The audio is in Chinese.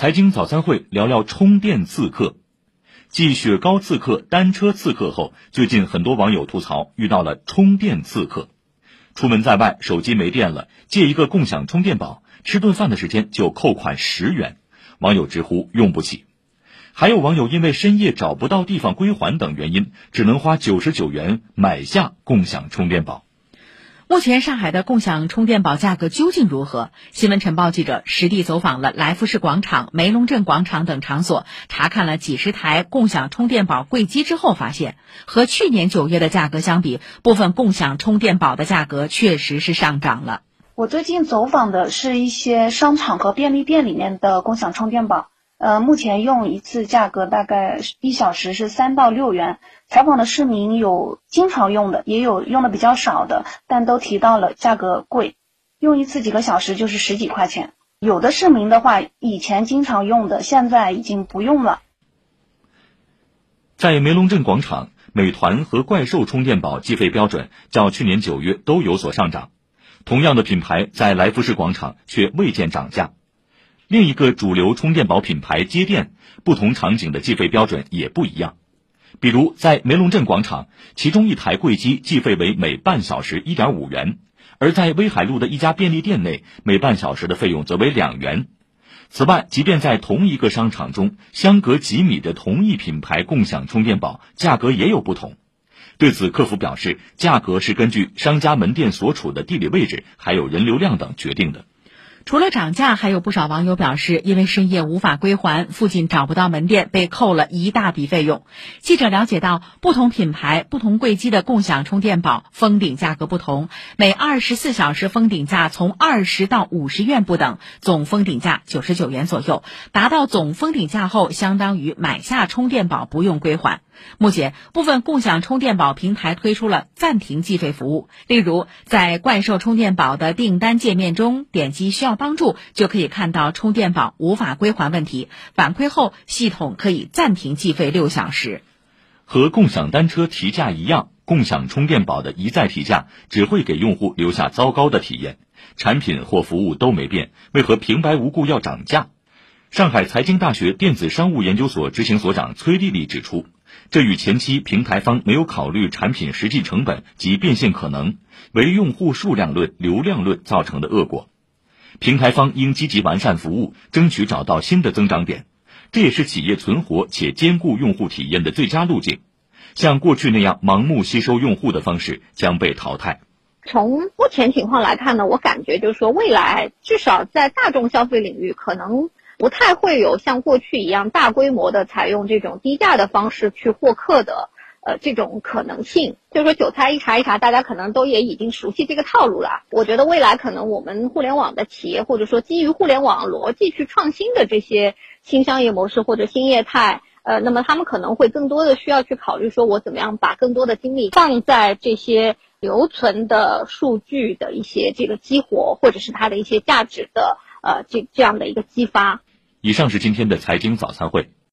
财经早餐会聊聊充电刺客。继雪糕刺客、单车刺客后，最近很多网友吐槽遇到了充电刺客。出门在外，手机没电了，借一个共享充电宝，吃顿饭的时间就扣款十元，网友直呼用不起。还有网友因为深夜找不到地方归还等原因，只能花九十九元买下共享充电宝。目前上海的共享充电宝价格究竟如何？新闻晨报记者实地走访了来福士广场、梅龙镇广场等场所，查看了几十台共享充电宝柜机之后，发现和去年九月的价格相比，部分共享充电宝的价格确实是上涨了。我最近走访的是一些商场和便利店里面的共享充电宝。呃，目前用一次价格大概一小时是三到六元。采访的市民有经常用的，也有用的比较少的，但都提到了价格贵，用一次几个小时就是十几块钱。有的市民的话，以前经常用的，现在已经不用了。在梅龙镇广场，美团和怪兽充电宝计费标准较去年九月都有所上涨，同样的品牌在来福士广场却未见涨价。另一个主流充电宝品牌接电，不同场景的计费标准也不一样。比如在梅龙镇广场，其中一台柜机计费为每半小时一点五元；而在威海路的一家便利店内，每半小时的费用则为两元。此外，即便在同一个商场中，相隔几米的同一品牌共享充电宝价格也有不同。对此，客服表示，价格是根据商家门店所处的地理位置，还有人流量等决定的。除了涨价，还有不少网友表示，因为深夜无法归还，附近找不到门店，被扣了一大笔费用。记者了解到，不同品牌、不同柜机的共享充电宝封顶价格不同，每二十四小时封顶价从二十到五十元不等，总封顶价九十九元左右。达到总封顶价后，相当于买下充电宝不用归还。目前，部分共享充电宝平台推出了暂停计费服务。例如，在怪兽充电宝的订单界面中，点击“需要帮助”就可以看到充电宝无法归还问题，反馈后系统可以暂停计费六小时。和共享单车提价一样，共享充电宝的一再提价只会给用户留下糟糕的体验。产品或服务都没变，为何平白无故要涨价？上海财经大学电子商务研究所执行所长崔丽丽指出。这与前期平台方没有考虑产品实际成本及变现可能，为用户数量论、流量论造成的恶果。平台方应积极完善服务，争取找到新的增长点，这也是企业存活且兼顾用户体验的最佳路径。像过去那样盲目吸收用户的方式将被淘汰。从目前情况来看呢，我感觉就是说，未来至少在大众消费领域可能。不太会有像过去一样大规模的采用这种低价的方式去获客的，呃，这种可能性。就是说韭菜一茬一茬，大家可能都也已经熟悉这个套路了。我觉得未来可能我们互联网的企业，或者说基于互联网逻辑去创新的这些新商业模式或者新业态，呃，那么他们可能会更多的需要去考虑，说我怎么样把更多的精力放在这些留存的数据的一些这个激活，或者是它的一些价值的，呃，这这样的一个激发。以上是今天的财经早餐会。